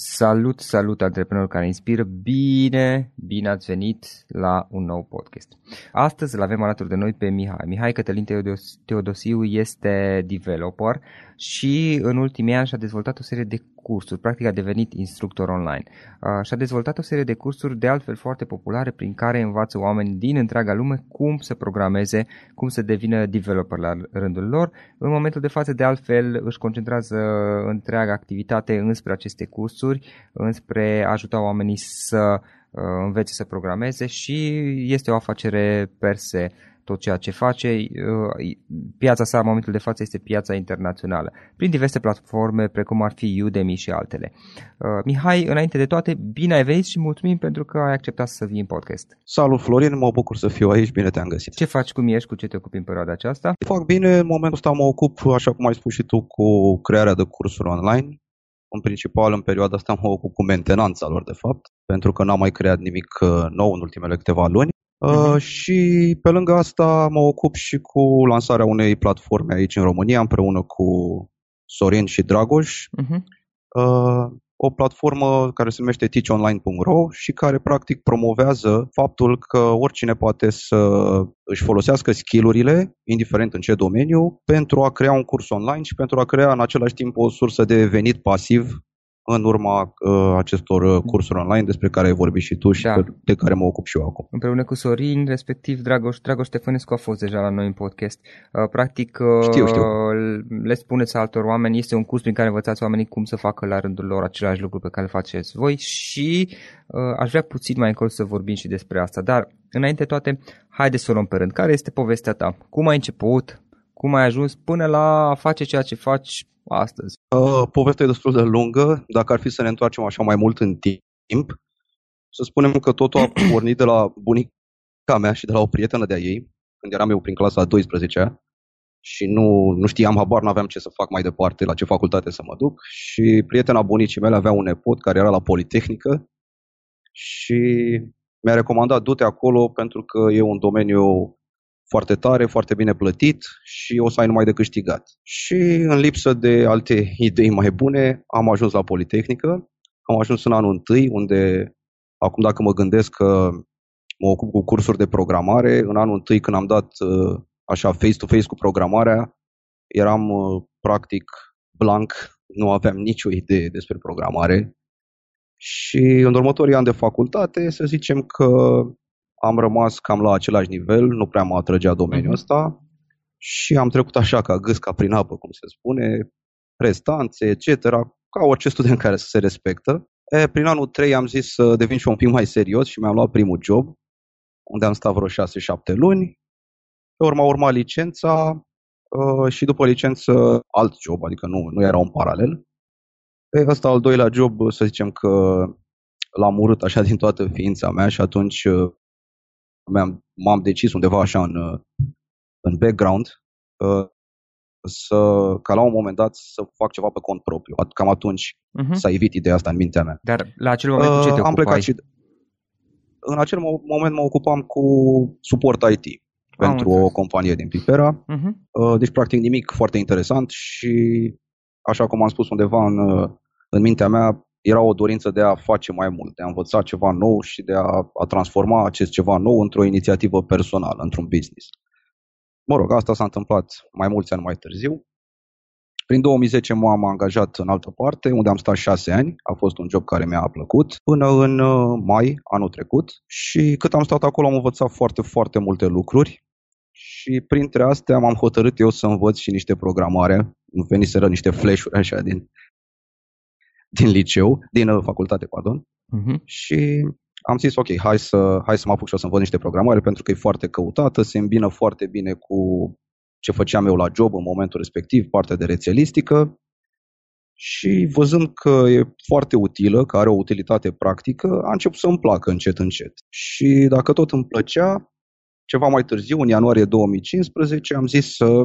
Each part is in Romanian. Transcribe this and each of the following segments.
Salut, salut antreprenori care inspiră, bine, bine ați venit la un nou podcast. Astăzi îl avem alături de noi pe Mihai. Mihai Cătălin Teodosiu este developer și în ultimii ani și-a dezvoltat o serie de cursuri, practic a devenit instructor online. Și-a dezvoltat o serie de cursuri de altfel foarte populare prin care învață oameni din întreaga lume cum să programeze, cum să devină developer la rândul lor. În momentul de față, de altfel, își concentrează întreaga activitate înspre aceste cursuri, înspre a ajuta oamenii să învețe să programeze și este o afacere per se tot ceea ce face. Uh, piața sa în momentul de față este piața internațională, prin diverse platforme precum ar fi Udemy și altele. Uh, Mihai, înainte de toate, bine ai venit și mulțumim pentru că ai acceptat să vii în podcast. Salut Florin, mă bucur să fiu aici, bine te-am găsit. Ce faci, cum ești, cu ce te ocupi în perioada aceasta? Fac bine, în momentul ăsta mă ocup, așa cum ai spus și tu, cu crearea de cursuri online. În principal, în perioada asta mă ocup cu mentenanța lor, de fapt, pentru că n-am mai creat nimic uh, nou în ultimele câteva luni. Uh-huh. Și pe lângă asta mă ocup și cu lansarea unei platforme aici în România împreună cu Sorin și Dragoș. Uh-huh. Uh, o platformă care se numește teachonline.ro și care practic promovează faptul că oricine poate să își folosească skillurile, indiferent în ce domeniu, pentru a crea un curs online și pentru a crea în același timp o sursă de venit pasiv în urma uh, acestor uh, cursuri online despre care ai vorbit și tu și da. de care mă ocup și eu acum. Împreună cu Sorin, respectiv Dragoș, Dragoș Ștefănescu a fost deja la noi în podcast. Uh, practic, uh, știu, știu. le spuneți altor oameni, este un curs prin care învățați oamenii cum să facă la rândul lor același lucru pe care îl faceți voi și uh, aș vrea puțin mai încolo să vorbim și despre asta. Dar, înainte toate, haide să o luăm pe rând. Care este povestea ta? Cum ai început? Cum ai ajuns până la a face ceea ce faci astăzi? Uh, povestea e destul de lungă. Dacă ar fi să ne întoarcem așa mai mult în timp, să spunem că totul a pornit de la bunica mea și de la o prietenă de-a ei, când eram eu prin clasa a 12 și nu, nu știam, habar, nu aveam ce să fac mai departe, la ce facultate să mă duc și prietena bunicii mele avea un nepot care era la Politehnică și mi-a recomandat du-te acolo pentru că e un domeniu foarte tare, foarte bine plătit și o să ai numai de câștigat. Și în lipsă de alte idei mai bune, am ajuns la Politehnică. Am ajuns în anul întâi, unde, acum dacă mă gândesc că mă ocup cu cursuri de programare, în anul întâi când am dat uh, așa face-to-face cu programarea, eram uh, practic blank, nu aveam nicio idee despre programare. Și în următorii ani de facultate, să zicem că am rămas cam la același nivel, nu prea mă atrăgea domeniul uh-huh. ăsta și am trecut așa ca gâsca prin apă, cum se spune, prestanțe, etc., ca orice student care să se respectă. E, prin anul 3 am zis să devin și un pic mai serios și mi-am luat primul job, unde am stat vreo 6-7 luni. Pe urma urma licența uh, și după licență alt job, adică nu, nu era un paralel. Pe ăsta al doilea job, să zicem că l-am urât așa din toată ființa mea și atunci m-am, m-am decis undeva așa în, în background uh, să, ca la un moment dat să fac ceva pe cont propriu. Cam atunci uh-huh. s-a evit ideea asta în mintea mea. Dar la acel moment cu ce te uh, Am plecat și în acel moment mă ocupam cu suport IT pentru o companie din Pipera. Uh-huh. Deci, practic, nimic foarte interesant și, așa cum am spus undeva în, în mintea mea, era o dorință de a face mai mult, de a învăța ceva nou și de a, a transforma acest ceva nou într-o inițiativă personală, într-un business. Mă rog, asta s-a întâmplat mai mulți ani mai târziu. Prin 2010 m-am angajat în altă parte, unde am stat șase ani. A fost un job care mi-a plăcut până în uh, mai anul trecut și cât am stat acolo am învățat foarte, foarte multe lucruri și printre astea m-am hotărât eu să învăț și niște programare. Îmi veniseră niște flash-uri așa din din liceu, din uh, facultate, pardon, uh-huh. și am zis, ok, hai să, hai să mă apuc și o să învăț niște programare pentru că e foarte căutată, se îmbină foarte bine cu ce făceam eu la job în momentul respectiv, partea de rețelistică și văzând că e foarte utilă, că are o utilitate practică, a început să îmi placă încet, încet. Și dacă tot îmi plăcea, ceva mai târziu, în ianuarie 2015, am zis să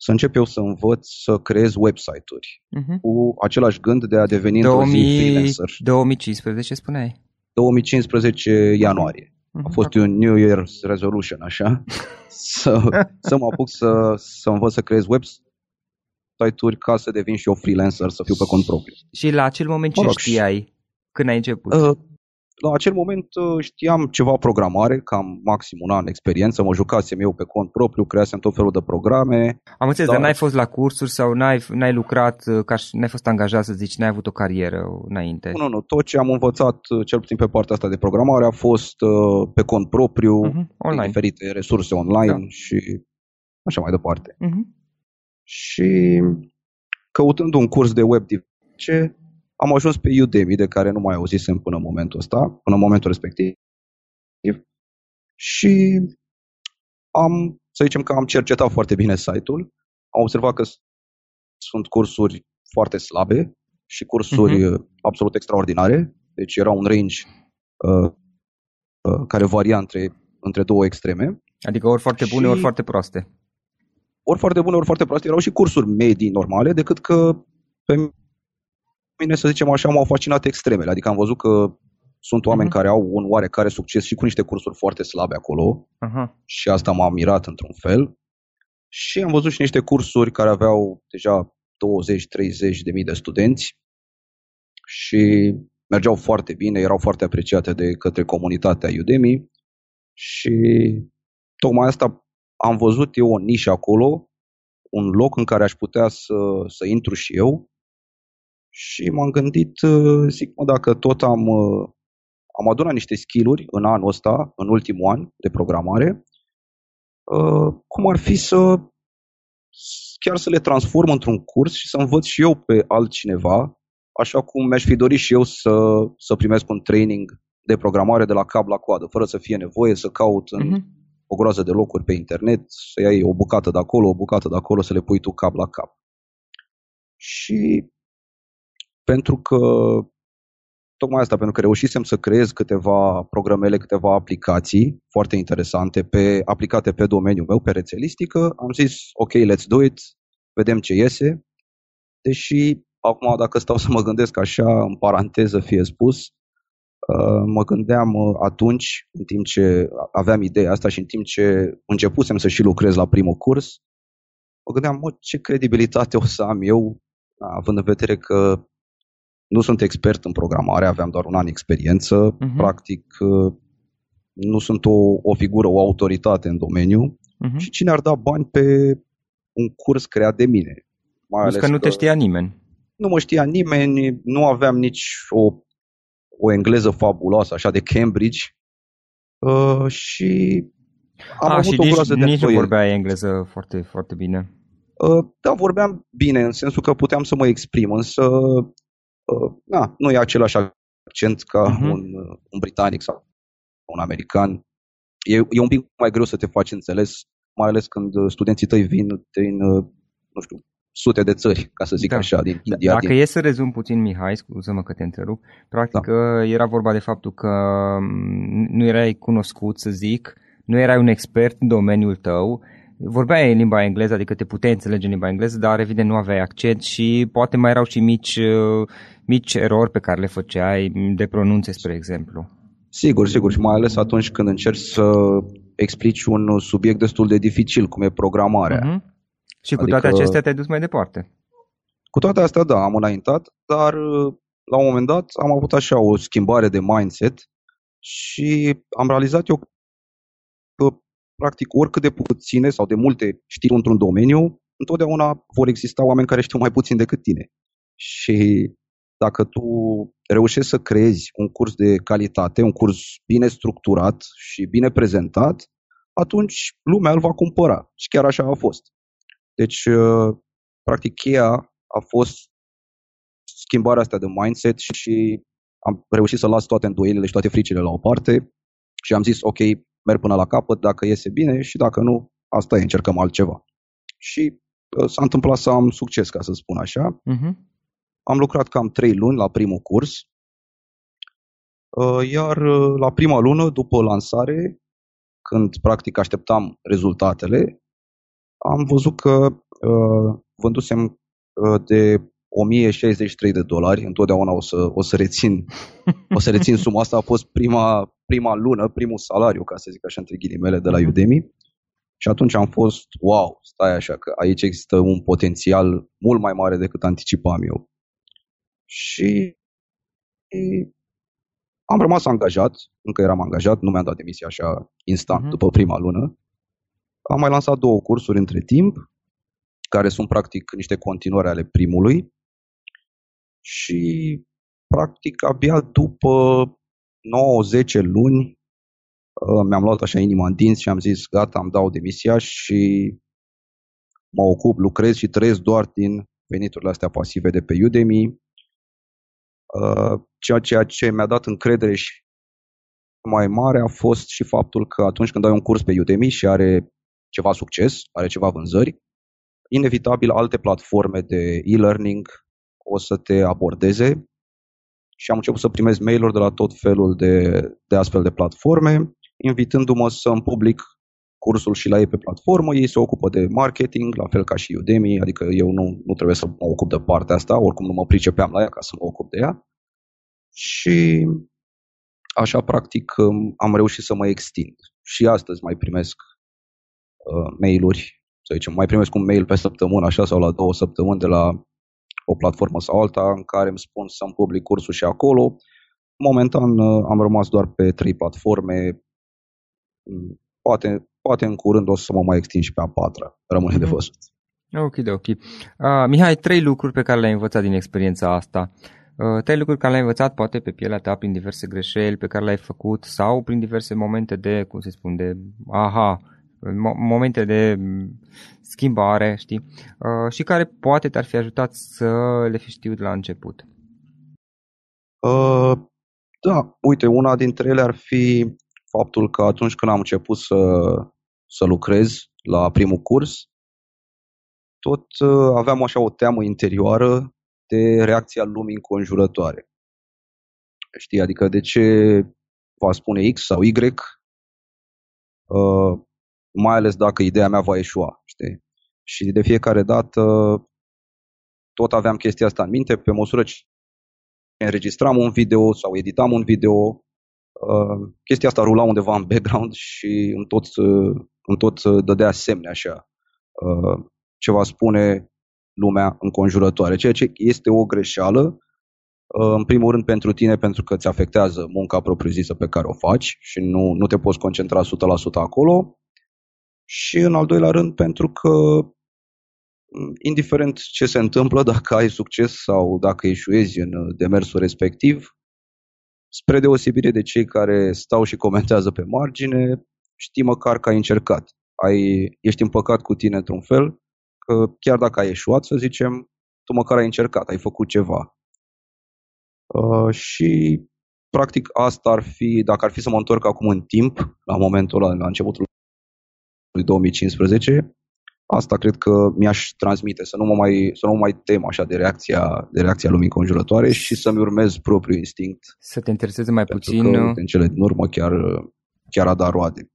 să încep eu să învăț să creez website-uri uh-huh. cu același gând de a deveni 2000, într-o zi freelancer. 2015 spuneai? 2015 ianuarie. Uh-huh. A fost un New Year's resolution, așa, să, să mă apuc să, să învăț să creez website website-uri ca să devin și eu freelancer, să fiu pe cont propriu. Și la acel moment ce Mă rog, știai când ai început? Uh, la acel moment uh, știam ceva programare, cam maxim un an experiență, mă jucasem eu pe cont propriu, creasem tot felul de programe. Am înțeles, da. dar n-ai fost la cursuri sau n-ai, n-ai lucrat, uh, ca și, n-ai fost angajat să zici, n-ai avut o carieră înainte? Nu, nu, nu, tot ce am învățat, uh, cel puțin pe partea asta de programare, a fost uh, pe cont propriu, Mhm, pe online. diferite resurse online Da. și așa mai departe. Mhm. Și căutând un curs de web ce am ajuns pe Udemy, de care nu mai auzisem până în momentul ăsta, până în momentul respectiv. Și am, să zicem că am cercetat foarte bine site-ul, am observat că s- sunt cursuri foarte slabe și cursuri Mhm. uh, absolut extraordinare, deci era un range uh, uh, care varia între, între două extreme. Adică ori foarte bune, Și- ori foarte proaste. ori foarte bune, ori foarte proaste. Erau și cursuri medii normale, decât că pe mine, să zicem așa, m-au fascinat extremele. Adică am văzut că sunt oameni Mhm. care au un oarecare succes și cu niște cursuri foarte slabe acolo Aha. și asta m-a mirat într-un fel. Și am văzut și niște cursuri care aveau deja 20-30 de mii de studenți și mergeau foarte bine, erau foarte apreciate de către comunitatea Udemy și tocmai asta am văzut eu o nișă acolo, un loc în care aș putea să, să intru și eu și m-am gândit, uh, zic, mă, dacă tot am, uh, am adunat niște skill-uri în anul ăsta, în ultimul an de programare, uh, cum ar fi să chiar să le transform într-un curs și să învăț și eu pe altcineva, așa cum mi-aș fi dorit și eu să, să primesc un training de programare de la cap la coadă, fără să fie nevoie să caut în Mhm. o groază de locuri pe internet, să iei o bucată de acolo, o bucată de acolo, să le pui tu cap la cap. Și pentru că tocmai asta, pentru că reușisem să creez câteva programele, câteva aplicații foarte interesante pe, aplicate pe domeniul meu, pe rețelistică, am zis, ok, let's do it, vedem ce iese. Deși, acum, dacă stau să mă gândesc așa, în paranteză fie spus, uh, mă gândeam uh, atunci, în timp ce aveam ideea asta și în timp ce începusem să și lucrez la primul curs, mă gândeam, mă, ce credibilitate o să am eu, având în vedere că nu sunt expert în programare, aveam doar un an experiență, Mhm. practic uh, nu sunt o, o figură, o autoritate în domeniu Mhm. și cine ar da bani pe un curs creat de mine? Mai Plus că nu te știa nimeni. nu mă știa nimeni, nu aveam nici o, o engleză fabuloasă, așa de Cambridge. Uh, și am ah, avut și o nici, groază de nici nu îndoieli. vorbeai engleză foarte, foarte bine. Uh, da, vorbeam bine, în sensul că puteam să mă exprim, însă uh, na, nu e același accent ca Mhm. un, uh, un britanic sau un american. E, e un pic mai greu să te faci înțeles, mai ales când uh, studenții tăi vin din, uh, nu știu, sute de țări, ca să zic Da. așa, din India. Dacă din... e să rezum puțin, Mihai, scuză-mă că te întrerup, practic da. era vorba de faptul că m, nu erai cunoscut, să zic, nu erai un expert în domeniul tău, vorbeai în limba engleză, adică te puteai înțelege în limba engleză, dar evident nu aveai accent și poate mai erau și mici, uh, mici erori pe care le făceai de pronunție, spre exemplu. Sigur, sigur, și mai ales atunci când încerci să explici un subiect destul de dificil, cum e programarea. Uh-huh. Și cu Adică- toate acestea te-ai dus mai departe. Cu toate astea, da, am înaintat, dar uh, la un moment dat am avut așa o schimbare de mindset și am realizat eu că, practic, oricât de puține sau de multe știri într-un domeniu, întotdeauna vor exista oameni care știu mai puțin decât tine. Și dacă tu reușești să creezi un curs de calitate, un curs bine structurat și bine prezentat, atunci lumea îl va cumpăra. Și chiar așa a fost. Deci, uh, practic, cheia a fost schimbarea asta de mindset și am reușit să las toate îndoielile și toate fricile la o parte și am zis, ok, merg până la capăt, dacă iese bine și dacă nu, asta e, încercăm altceva. Și uh, s-a întâmplat să am succes, ca să spun așa. Uh-huh. Am lucrat cam trei luni la primul curs, uh, iar uh, la prima lună, după lansare, când practic așteptam rezultatele, am văzut că uh, vândusem uh, de 1063 de dolari, întotdeauna o să, o să rețin o să rețin suma asta, a fost prima, prima lună, primul salariu, ca să zic așa, între ghilimele, de la Udemy. Și atunci am fost, wow, stai așa, că aici există un potențial mult mai mare decât anticipam eu. Și am rămas angajat, încă eram angajat, nu mi-am dat demisia așa instant uh-huh. după prima lună. Am mai lansat două cursuri între timp, care sunt practic niște continuări ale primului. Și practic abia după 9-10 luni uh, mi-am luat așa inima în dinți și am zis gata, am dau demisia și mă ocup, lucrez și trăiesc doar din veniturile astea pasive de pe Udemy. Uh, ceea, ceea ce mi-a dat încredere și mai mare a fost și faptul că atunci când ai un curs pe Udemy și are ceva succes, are ceva vânzări, inevitabil alte platforme de e-learning o să te abordeze. Și am început să primez mail-uri de la tot felul de, de astfel de platforme, invitându-mă să îmi public cursul și la ei pe platformă, ei se ocupă de marketing, la fel ca și Udemy, adică eu nu, nu trebuie să mă ocup de partea asta, oricum nu mă pricepeam la ea ca să mă ocup de ea. Și așa, practic, am reușit să mă extind. Și astăzi mai primesc uh, mail-uri, să zicem, mai primesc un mail pe săptămână, așa, sau la două săptămâni de la o platformă sau alta în care îmi spun să-mi public cursul și acolo. Momentan uh, am rămas doar pe trei platforme. Mm, poate, poate în curând o să mă mai extind și pe a patra. Rămâne mm-hmm. de mhm. văzut. Ok, de ok. Uh, Mihai, trei lucruri pe care le-ai învățat din experiența asta. Uh, trei lucruri care le-ai învățat, poate pe pielea ta, prin diverse greșeli pe care le-ai făcut sau prin diverse momente de, cum se spune, de aha, momente de schimbare, știi, uh, și care poate te-ar fi ajutat să le fi știut la început. Uh, da, uite, una dintre ele ar fi faptul că atunci când am început să, să lucrez la primul curs, tot uh, aveam așa o teamă interioară de reacția lumii înconjurătoare. Știi, adică de ce va spune X sau Y, uh, mai ales dacă ideea mea va eșua. Știi? Și de fiecare dată tot aveam chestia asta în minte, pe măsură ce înregistram un video sau editam un video, uh, chestia asta rula undeva în background și îmi tot, uh, îmi tot dădea semne așa uh, ce va spune lumea înconjurătoare, ceea ce este o greșeală, în primul rând pentru tine, pentru că îți afectează munca propriu-zisă pe care o faci și nu, nu te poți concentra 100% acolo, și în al doilea rând pentru că indiferent ce se întâmplă, dacă ai succes sau dacă eșuezi în demersul respectiv, spre deosebire de cei care stau și comentează pe margine, știi măcar că ai încercat. Ai, ești împăcat cu tine într-un fel, că chiar dacă ai eșuat, să zicem, tu măcar ai încercat, ai făcut ceva. Uh, și practic asta ar fi, dacă ar fi să mă întorc acum în timp, la momentul ăla, la începutul 2015, asta cred că mi-aș transmite, să nu mă mai, să nu mă mai tem așa de reacția, de reacția lumii conjurătoare și să-mi urmez propriul instinct. Să te intereseze mai puțin. Că, în cele din urmă chiar, chiar a dat roade.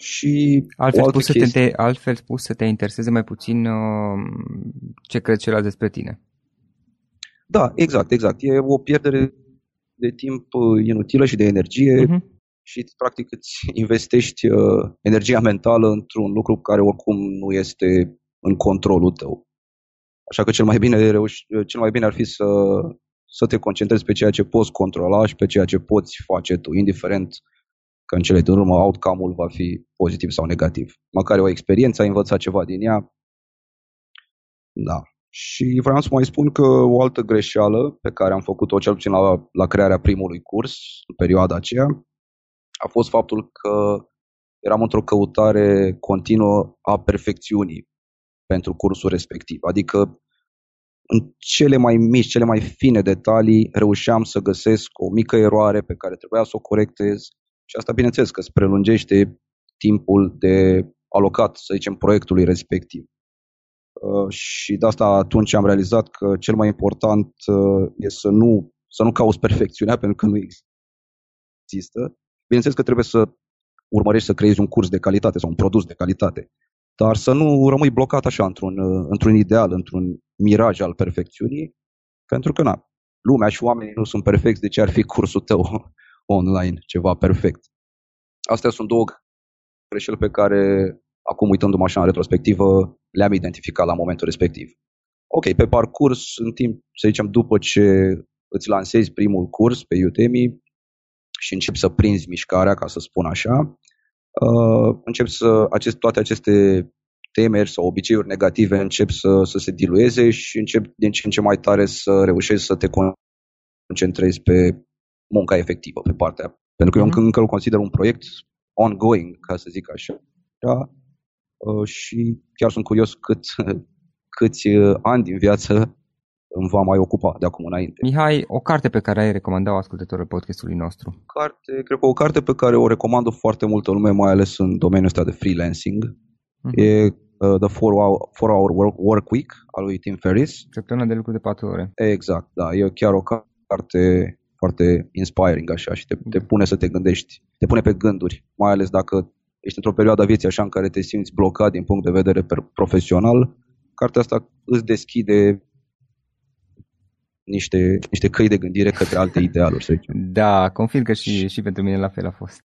Și altfel spus, chestie... să te, altfel spus, să te intereseze mai puțin uh, ce cred celălalt despre tine. Da, exact, exact. E o pierdere de timp uh, inutilă și de energie uh-huh și practic îți investești uh, energia mentală într-un lucru care oricum nu este în controlul tău. Așa că cel mai bine, reuși, cel mai bine ar fi să, să te concentrezi pe ceea ce poți controla și pe ceea ce poți face tu, indiferent că în cele din urmă outcome-ul va fi pozitiv sau negativ. Măcar o experiență, ai învățat ceva din ea. Da. Și vreau să mai spun că o altă greșeală pe care am făcut-o cel puțin la, la crearea primului curs, în perioada aceea, a fost faptul că eram într-o căutare continuă a perfecțiunii pentru cursul respectiv. Adică în cele mai mici, cele mai fine detalii reușeam să găsesc o mică eroare pe care trebuia să o corectez și asta bineînțeles că îți prelungește timpul de alocat, să zicem, proiectului respectiv. Uh, și de asta atunci am realizat că cel mai important uh, e să nu, să nu cauți perfecțiunea, pentru că nu există, Bineînțeles că trebuie să urmărești să creezi un curs de calitate sau un produs de calitate, dar să nu rămâi blocat așa într-un, într-un ideal, într-un miraj al perfecțiunii, pentru că na, lumea și oamenii nu sunt perfecți, de ce ar fi cursul tău online ceva perfect? Astea sunt două greșeli pe care, acum uitându-mă așa în retrospectivă, le-am identificat la momentul respectiv. Ok, pe parcurs, în timp, să zicem, după ce îți lansezi primul curs pe Udemy și începi să prinzi mișcarea, ca să spun așa, uh, începi să, acest, toate aceste temeri sau obiceiuri negative încep să, să se dilueze și încep din ce în ce mai tare să reușești să te concentrezi pe munca efectivă, pe partea. Pentru că mm-hmm. eu mhm. încă îl consider un proiect ongoing, ca să zic așa. Da? Uh, și chiar sunt curios cât, câți uh, ani din viață îmi va mai ocupa de acum înainte. Mihai, o carte pe care ai recomandat-o ascultătorul podcastului nostru? Carte, cred că o carte pe care o recomandă foarte multă lume, mai ales în domeniul ăsta de freelancing. Mm-hmm. E uh, The 4-Hour work, work Week al lui Tim Ferriss. Săptămâna de lucru de 4 ore. Exact, da. E chiar o carte foarte inspiring așa și te, te da. pune să te gândești, te pune pe gânduri, mai ales dacă ești într-o perioadă a vieții așa în care te simți blocat din punct de vedere profesional, cartea asta îți deschide niște, niște căi de gândire către alte idealuri, să zicem. Da, confirm că și, și pentru mine la fel a fost.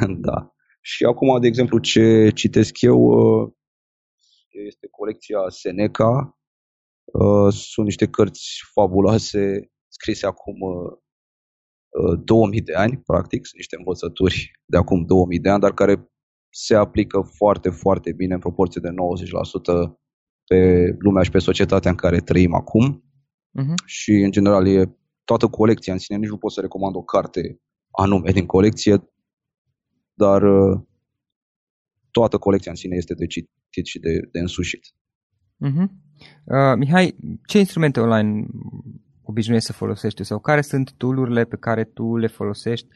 da. Și acum, de exemplu, ce citesc eu uh, este colecția Seneca. Uh, sunt niște cărți fabuloase scrise acum 2000 uh, de ani, practic, sunt niște învățături de acum 2000 de ani, dar care se aplică foarte, foarte bine în proporție de 90% pe lumea și pe societatea în care trăim acum. Uh-huh. Și, în general, e toată colecția în sine. Nici nu pot să recomand o carte anume din colecție, dar uh, toată colecția în sine este de citit și de, de însușit. Uh-huh. Uh, Mihai, ce instrumente online obișnuiești să folosești sau care sunt tool pe care tu le folosești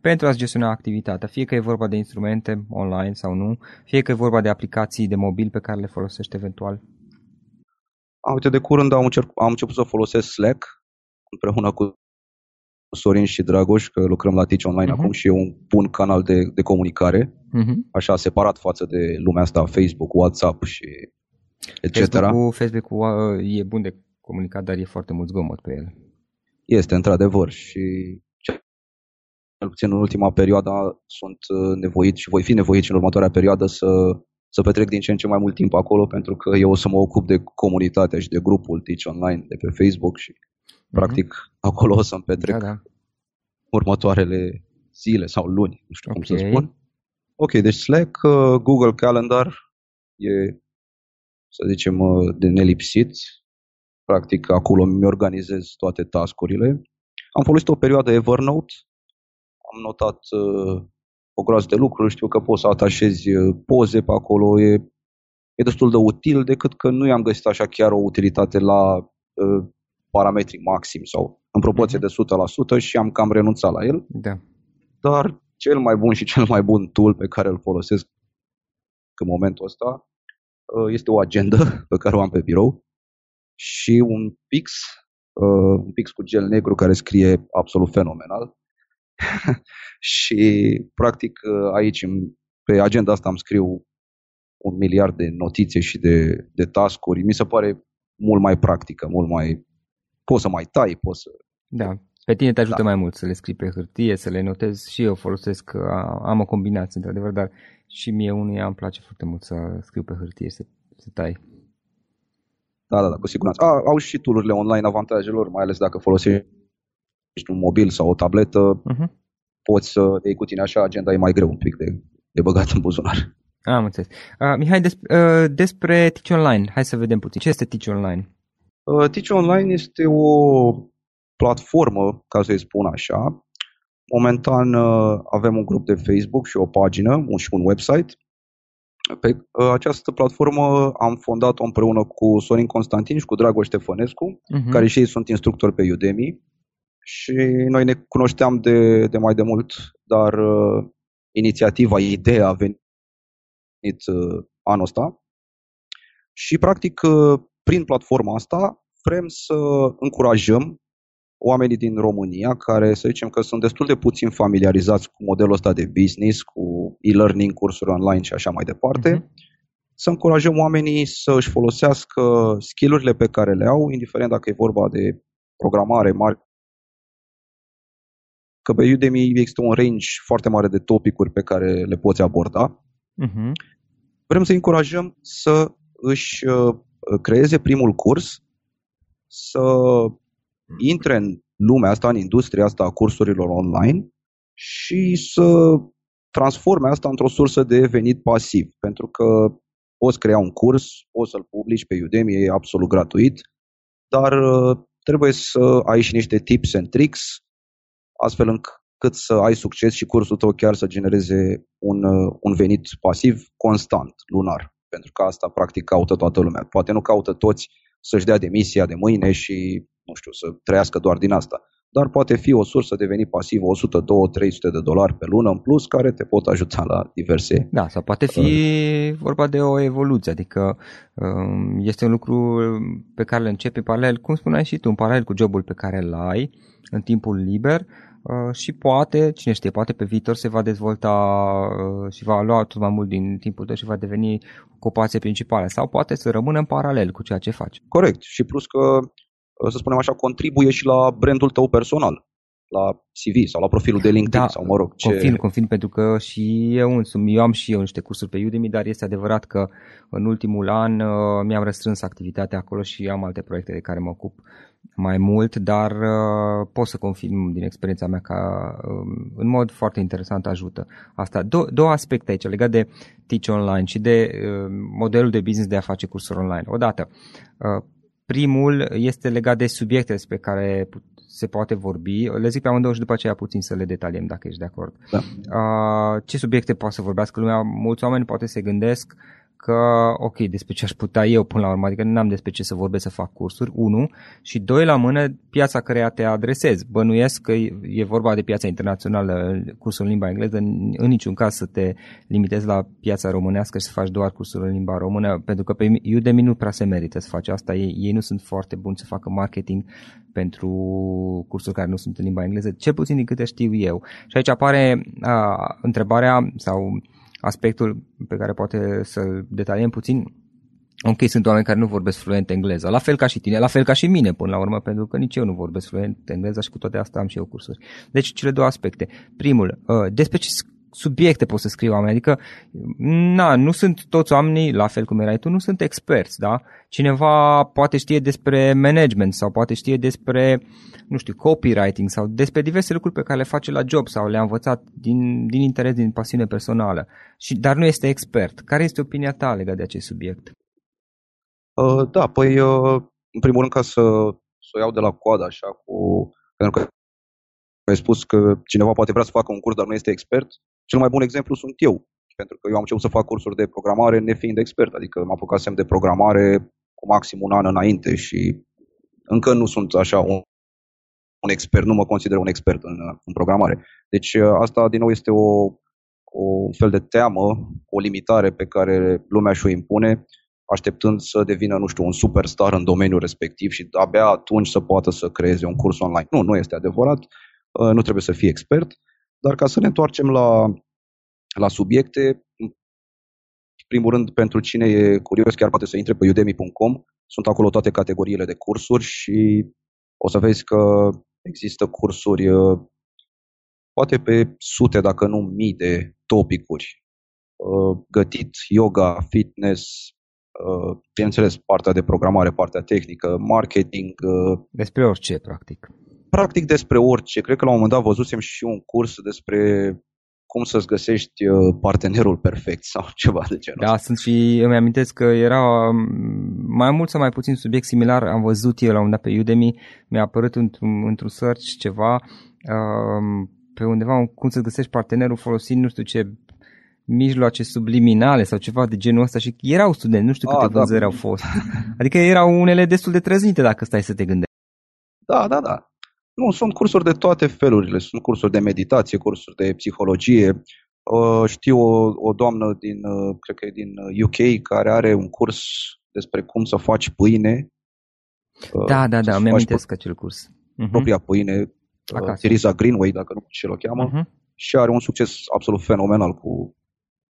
pentru a-ți gestiona activitatea, fie că e vorba de instrumente online sau nu, fie că e vorba de aplicații de mobil pe care le folosești eventual? Uite, de curând am, încerc, am început să folosesc Slack împreună cu Sorin și Dragoș, că lucrăm la Teach Online uh-huh. acum și e un bun canal de, de comunicare, uh-huh. așa separat față de lumea asta, Facebook, WhatsApp și etc. Facebook-ul, Facebook-ul uh, e bun de comunicat, dar e foarte mult zgomot pe el. Este, într-adevăr, și cel puțin în ultima perioadă sunt uh, nevoit și voi fi nevoit și în următoarea perioadă să, să petrec din ce în ce mai mult timp acolo pentru că eu o să mă ocup de comunitatea și de grupul Teach Online de pe Facebook și mm-hmm. practic acolo o să-mi petrec da, da. următoarele zile sau luni, nu știu okay. cum să spun. Ok, deci Slack, uh, Google Calendar e, să zicem, uh, de nelipsit. Practic acolo mi-organizez toate tascurile. Am folosit o perioadă Evernote, am notat uh, o groază de lucruri, știu că poți să atașezi uh, poze pe acolo, e, e destul de util, decât că nu i-am găsit așa chiar o utilitate la uh, parametri maxim sau în proporție mhm. de 100% și am cam renunțat la el. Da. Dar cel mai bun și cel mai bun tool pe care îl folosesc în momentul ăsta uh, este o agenda pe care o am pe birou și un pix, uh, un pix cu gel negru care scrie absolut fenomenal și, practic, aici, pe agenda asta îmi scriu un miliard de notițe și de, de task-uri. Mi se pare mult mai practică, mult mai... Poți să mai tai, poți să... Da, pe tine te ajută da. mai mult să le scrii pe hârtie, să le notezi și eu folosesc, am o combinație într-adevăr, dar și mie unuia îmi place foarte mult să scriu pe hârtie, să, să tai. Da, da, da, cu siguranță. A, au și tool online avantajelor, mai ales dacă folosești ești un mobil sau o tabletă, uh-huh. poți să iei cu tine așa, agenda e mai greu un pic de, de băgat în buzunar. Am înțeles. Uh, Mihai, des, uh, despre Teach Online, hai să vedem puțin. Ce este Teach Online? Uh, Teach Online este o platformă, ca să-i spun așa. Momentan uh, avem un grup de Facebook și o pagină un, și un website. Pe uh, această platformă am fondat-o împreună cu Sorin Constantin și cu Dragoș Ștefănescu, uh-huh. care și ei sunt instructori pe Udemy și noi ne cunoșteam de, de mai de mult, dar uh, inițiativa, ideea a venit uh, anul ăsta și practic uh, prin platforma asta vrem să încurajăm oamenii din România care să zicem că sunt destul de puțin familiarizați cu modelul ăsta de business, cu e-learning, cursuri online și așa mai departe, uh-huh. să încurajăm oamenii să își folosească skillurile pe care le au, indiferent dacă e vorba de programare, că pe Udemy există un range foarte mare de topicuri pe care le poți aborda Uh-huh. Vrem să încurajăm să își uh, creeze primul curs, să intre în lumea asta, în industria asta a cursurilor online și să transforme asta într-o sursă de venit pasiv. Pentru că poți crea un curs, poți să-l publici pe Udemy, e absolut gratuit, dar uh, trebuie să ai și niște tips and tricks, astfel încât să ai succes și cursul tău chiar să genereze un, uh, un venit pasiv constant, lunar. Pentru că asta practic caută toată lumea. Poate nu caută toți să-și dea demisia de mâine și, nu știu, să trăiască doar din asta dar poate fi o sursă de venit pasiv 100, 200, 300 de dolari pe lună în plus care te pot ajuta la diverse. Da, sau poate fi uh, vorba de o evoluție, adică um, este un lucru pe care îl începi paralel, cum spuneai și tu, în paralel cu jobul pe care îl ai în timpul liber uh, și poate, cine știe, poate pe viitor se va dezvolta uh, și va lua tot mai mult din timpul tău și va deveni ocupație principală sau poate să rămână în paralel cu ceea ce faci. Corect și plus că să spunem așa, contribuie și la brandul tău personal, la CV sau la profilul de LinkedIn da, sau mă rog. Ce... Confirm, confirm, pentru că și eu însumi, eu am și eu niște cursuri pe Udemy, dar este adevărat că în ultimul an uh, mi-am restrâns activitatea acolo și am alte proiecte de care mă ocup mai mult, dar uh, pot să confirm din experiența mea că uh, în mod foarte interesant ajută asta. Do- două aspecte aici legat de Teach Online și de uh, modelul de business de a face cursuri online. Odată, uh, Primul este legat de subiecte despre care se poate vorbi. Le zic pe amândouă și după aceea puțin să le detaliem dacă ești de acord. Da. ce subiecte poate să vorbească lumea? Mulți oameni poate se gândesc că, ok, despre ce aș putea eu până la urmă, adică nu am despre ce să vorbesc să fac cursuri, unu, și doi la mână, piața care te adresezi. Bănuiesc că e vorba de piața internațională, cursul în limba engleză, în, în niciun caz să te limitezi la piața românească și să faci doar cursuri în limba română, pentru că pe Udemy nu prea se merită să faci asta, ei, ei nu sunt foarte buni să facă marketing pentru cursuri care nu sunt în limba engleză, cel puțin din câte știu eu. Și aici apare a, întrebarea sau aspectul pe care poate să-l detaliem puțin, Ok, sunt oameni care nu vorbesc fluent engleză, la fel ca și tine, la fel ca și mine până la urmă, pentru că nici eu nu vorbesc fluent engleză și cu toate astea am și eu cursuri. Deci cele două aspecte. Primul, uh, despre ce subiecte pot să scriu oameni, adică na, nu sunt toți oamenii, la fel cum erai tu, nu sunt experți, da? Cineva poate știe despre management sau poate știe despre, nu știu, copywriting sau despre diverse lucruri pe care le face la job sau le-a învățat din, din interes, din pasiune personală, și, dar nu este expert. Care este opinia ta legat de acest subiect? Uh, da, păi, uh, în primul rând, ca să, să o iau de la coadă, așa, cu, pentru că ai spus că cineva poate vrea să facă un curs, dar nu este expert. Cel mai bun exemplu sunt eu, pentru că eu am început să fac cursuri de programare nefiind expert, adică mă apucasem de programare cu maxim un an înainte și încă nu sunt așa un, un expert, nu mă consider un expert în, în programare. Deci asta din nou este o, o fel de teamă, o limitare pe care lumea și-o impune, așteptând să devină, nu știu, un superstar în domeniul respectiv și abia atunci să poată să creeze un curs online. Nu, nu este adevărat, nu trebuie să fii expert, dar ca să ne întoarcem la, la subiecte, în primul rând, pentru cine e curios, chiar poate să intre pe udemy.com. Sunt acolo toate categoriile de cursuri și o să vezi că există cursuri uh, poate pe sute, dacă nu mii de topicuri. Uh, gătit, yoga, fitness, uh, bineînțeles, partea de programare, partea tehnică, marketing. Despre orice, practic practic despre orice. Cred că la un moment dat văzusem și un curs despre cum să-ți găsești uh, partenerul perfect sau ceva de genul Da, sunt și îmi amintesc că era um, mai mult sau mai puțin subiect similar, am văzut eu la un moment dat pe Udemy, mi-a apărut într-un, într-un search ceva um, pe undeva cum să găsești partenerul folosind nu știu ce mijloace subliminale sau ceva de genul ăsta și erau studenți, nu știu câte A, da. vânzări au fost. Adică erau unele destul de trăznite dacă stai să te gândești. Da, da, da. Nu, sunt cursuri de toate felurile. Sunt cursuri de meditație, cursuri de psihologie. Uh, știu o, o doamnă din, uh, cred că e din UK, uh, care are un curs despre cum să faci pâine. Da, da, da, mi am acel curs. Uh-huh. Propria pâine, Acasă. Teresa Greenway, dacă nu știu ce o cheamă. Uh-huh. Și are un succes absolut fenomenal cu,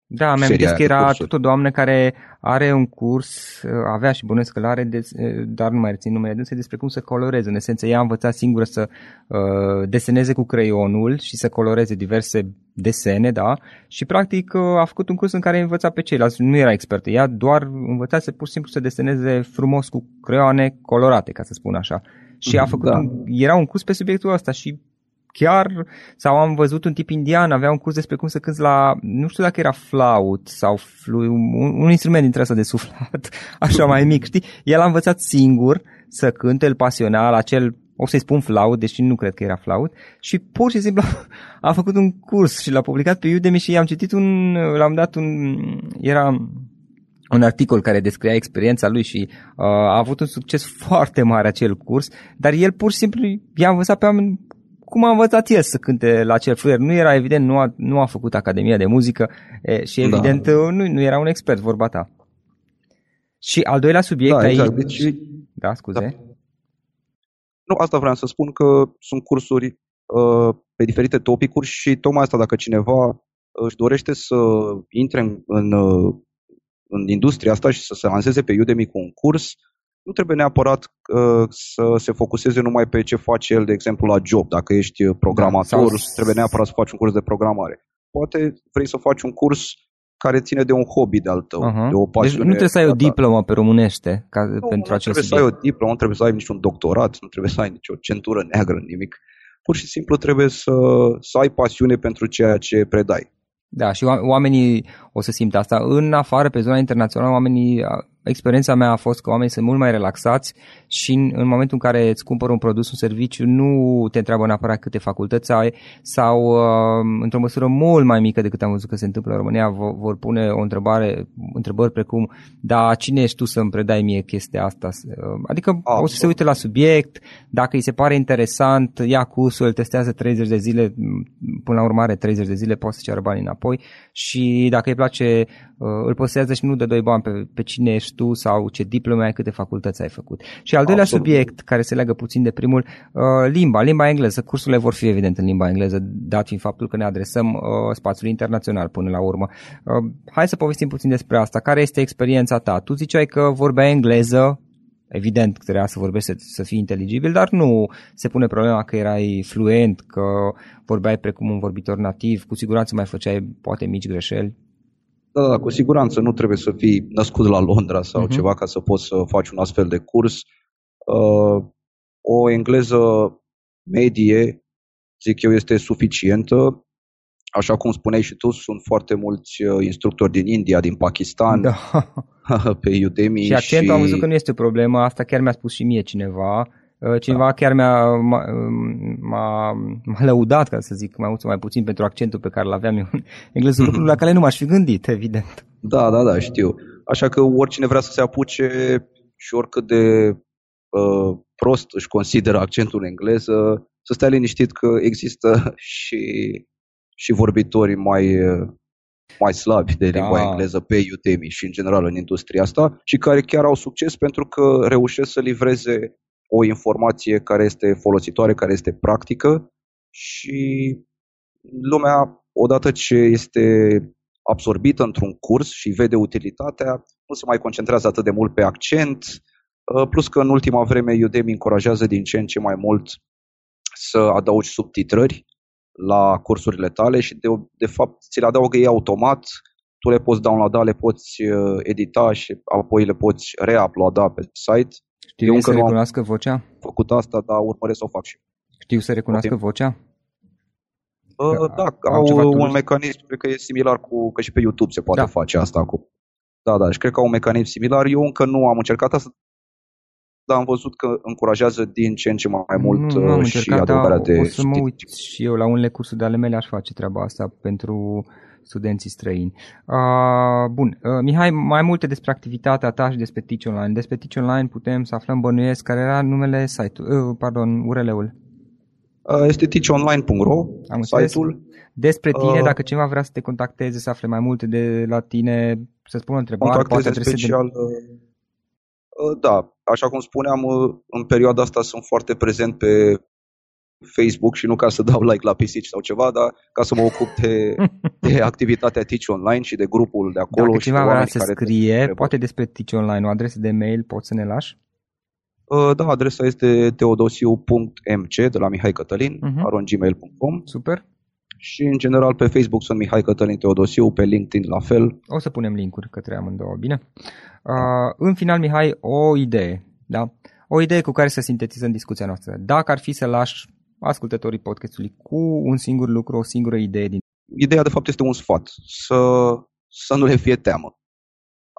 Da, mi-am amintesc că era tot o doamnă care are un curs, uh, avea și bănuiesc că are, de, uh, dar nu mai rețin numele dânse, despre cum să coloreze. În esență, ea a învățat singură să uh, deseneze cu creionul și să coloreze diverse desene, da? Și practic uh, a făcut un curs în care a învățat pe ceilalți. Nu era expertă, ea doar învăța să pur și simplu să deseneze frumos cu creioane colorate, ca să spun așa. Și a mhm, făcut da. un, era un curs pe subiectul ăsta și chiar, sau am văzut un tip indian, avea un curs despre cum să cânti la, nu știu dacă era flaut sau flu, un, un instrument dintre ăsta de suflat, așa mai mic, știi? El a învățat singur să cânte, îl pasiona la acel o să-i spun flaut, deși nu cred că era flaut, și pur și simplu a făcut un curs și l-a publicat pe Udemy și am citit un, l-am dat un, era un articol care descria experiența lui și uh, a avut un succes foarte mare acel curs, dar el pur și simplu i-a învățat pe oameni cum a învățat el să cânte la acel fluier. Nu era evident, nu a, nu a făcut Academia de Muzică e, și da. evident da. nu, nu era un expert, vorba ta. Și al doilea subiect da, aici... Exact. Deci, da, scuze. Da. Nu, asta vreau să spun că sunt cursuri uh, pe diferite topicuri și tocmai asta dacă cineva își dorește să intre în, în, uh, în industria asta și să se lanseze pe Udemy cu un curs, nu trebuie neapărat uh, să se focuseze numai pe ce face el, de exemplu, la job. Dacă ești uh, programator, da, sau... trebuie neapărat să faci un curs de programare. Poate vrei să faci un curs care ține de un hobby de-al tău, uh-huh. de o pasiune. Deci nu trebuie să ai o diplomă pe românește ca, nu, pentru nu acest trebuie subiect. să ai o diplomă, nu trebuie să ai niciun doctorat, nu trebuie să ai nicio centură neagră, nimic. Pur și simplu trebuie să, să ai pasiune pentru ceea ce predai. Da, și oamenii o să simtă asta. În afară, pe zona internațională, oamenii experiența mea a fost că oamenii sunt mult mai relaxați și în, în momentul în care îți cumpără un produs, un serviciu, nu te întreabă neapărat câte facultăți ai sau uh, într-o măsură mult mai mică decât am văzut că se întâmplă în România, vor, vor pune o întrebare, întrebări precum, da, cine ești tu să-mi predai mie chestia asta? Uh, adică Absolut. o să se uite la subiect, dacă îi se pare interesant, ia cursul, îl testează 30 de zile, până la urmare 30 de zile poate să ceară banii înapoi și dacă îi place Uh, îl postează și nu de doi bani pe, pe cine ești tu sau ce diplome ai, câte facultăți ai făcut. Și al doilea Absolut. subiect, care se leagă puțin de primul, uh, limba, limba engleză. Cursurile vor fi evident în limba engleză, dat fiind faptul că ne adresăm uh, spațiului internațional până la urmă. Hai să povestim puțin despre asta. Care este experiența ta? Tu ziceai că vorbea engleză, evident trebuia să vorbești să, să fii inteligibil, dar nu se pune problema că erai fluent, că vorbeai precum un vorbitor nativ, cu siguranță mai făceai poate mici greșeli. Da, da, cu siguranță nu trebuie să fii născut la Londra sau uh-huh. ceva ca să poți să faci un astfel de curs. Uh, o engleză medie, zic eu, este suficientă. Așa cum spuneai și tu, sunt foarte mulți uh, instructori din India, din Pakistan, da. pe Udemy. Și accentul și... am văzut că nu este o problemă, asta chiar mi-a spus și mie cineva Uh, cineva da. chiar mi-a, m-a, m-a, m-a lăudat, ca să zic mai mult sau mai puțin, pentru accentul pe care l-aveam eu în engleză, lucruri la care nu m-aș fi gândit, evident. Da, da, da, știu. Așa că oricine vrea să se apuce și oricât de uh, prost își consideră accentul în engleză, să stea liniștit că există și, și vorbitori mai, mai slabi de da. limba engleză pe Udemy și în general în industria asta și care chiar au succes pentru că reușesc să livreze o informație care este folositoare, care este practică și lumea, odată ce este absorbită într-un curs și vede utilitatea, nu se mai concentrează atât de mult pe accent, uh, plus că în ultima vreme Udemy încurajează din ce în ce mai mult să adaugi subtitrări la cursurile tale și de, de fapt ți le adaugă ei automat, tu le poți downloada, le poți uh, edita și apoi le poți reuploada pe site știu Eu să recunoască vocea? făcut asta, dar urmăresc să o fac și Știu să recunoască okay. vocea? Uh, da, au un mecanism, cred că e similar cu, că și pe YouTube se poate da. face asta cu. Da, da, și cred că au un mecanism similar. Eu încă nu am încercat asta, dar am văzut că încurajează din ce în ce mai mult nu, nu uh, și adăugarea de O să mă uit și eu la unele cursuri de ale mele aș face treaba asta pentru studenții străini. Uh, bun, uh, Mihai, mai multe despre activitatea ta și despre Teach Online. Despre Teach Online putem să aflăm bănuiesc care era numele site-ului, uh, pardon, URL-ul. Uh, este teachonline.ro, Am site-ul. Despre tine, uh, dacă cineva vrea să te contacteze, să afle mai multe de la tine, să spună o întrebare, poate special, de... Uh, da, așa cum spuneam, uh, în perioada asta sunt foarte prezent pe Facebook și nu ca să dau like la pisici sau ceva, dar ca să mă ocup de, de activitatea Teach Online și de grupul de acolo. Dacă și cineva vrea să care scrie, trebuie. poate despre Teach Online, o adresă de mail, poți să ne lași? Uh, Da, adresa este teodosiu.mc de la Mihai Cătălin, Mhm. uh-huh. gmail.com Super. și în general pe Facebook sunt Mihai Cătălin Teodosiu, pe LinkedIn la fel. O să punem linkuri către amândouă, bine? Uh, în final, Mihai, o idee, da? O idee cu care să sintetizăm discuția noastră. Dacă ar fi să lași ascultătorii podcastului cu un singur lucru, o singură idee din... Ideea de fapt este un sfat, să, să nu le fie teamă.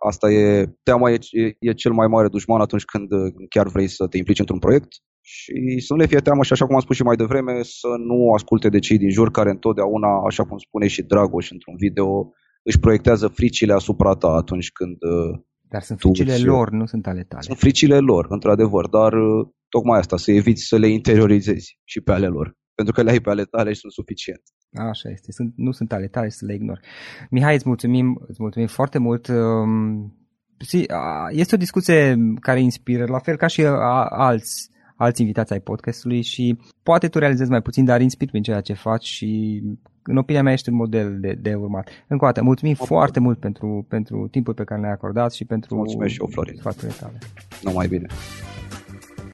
Asta e, teama e, e cel mai mare dușman atunci când chiar vrei să te implici într-un proiect și să nu le fie teamă și așa cum am spus și mai devreme, să nu asculte de cei din jur care întotdeauna, așa cum spune și Dragoș într-un video, își proiectează fricile asupra ta atunci când uh, Dar sunt Tu fricile și- lor, nu sunt ale tale. sunt fricile lor, într-adevăr, dar uh, tocmai asta, să eviți să le interiorizezi și pe ale lor, pentru că le ai pe ale tale și sunt suficient. Așa este, sunt, nu sunt ale tale să le ignori. Mihai, îți mulțumim, îți mulțumim foarte mult. um, si- a- Este o discuție care inspiră, la fel ca și a- alți, alți invitați ai podcastului și poate tu realizezi mai puțin, dar inspiri prin ceea ce faci și în opinia mea ești un model de, de urmat. Încă o dată, mulțumim Mă foarte mult pentru, pentru timpul pe care ne-ai acordat și pentru Mulțumesc și eu, Florin. sfaturile tale. Numai bine.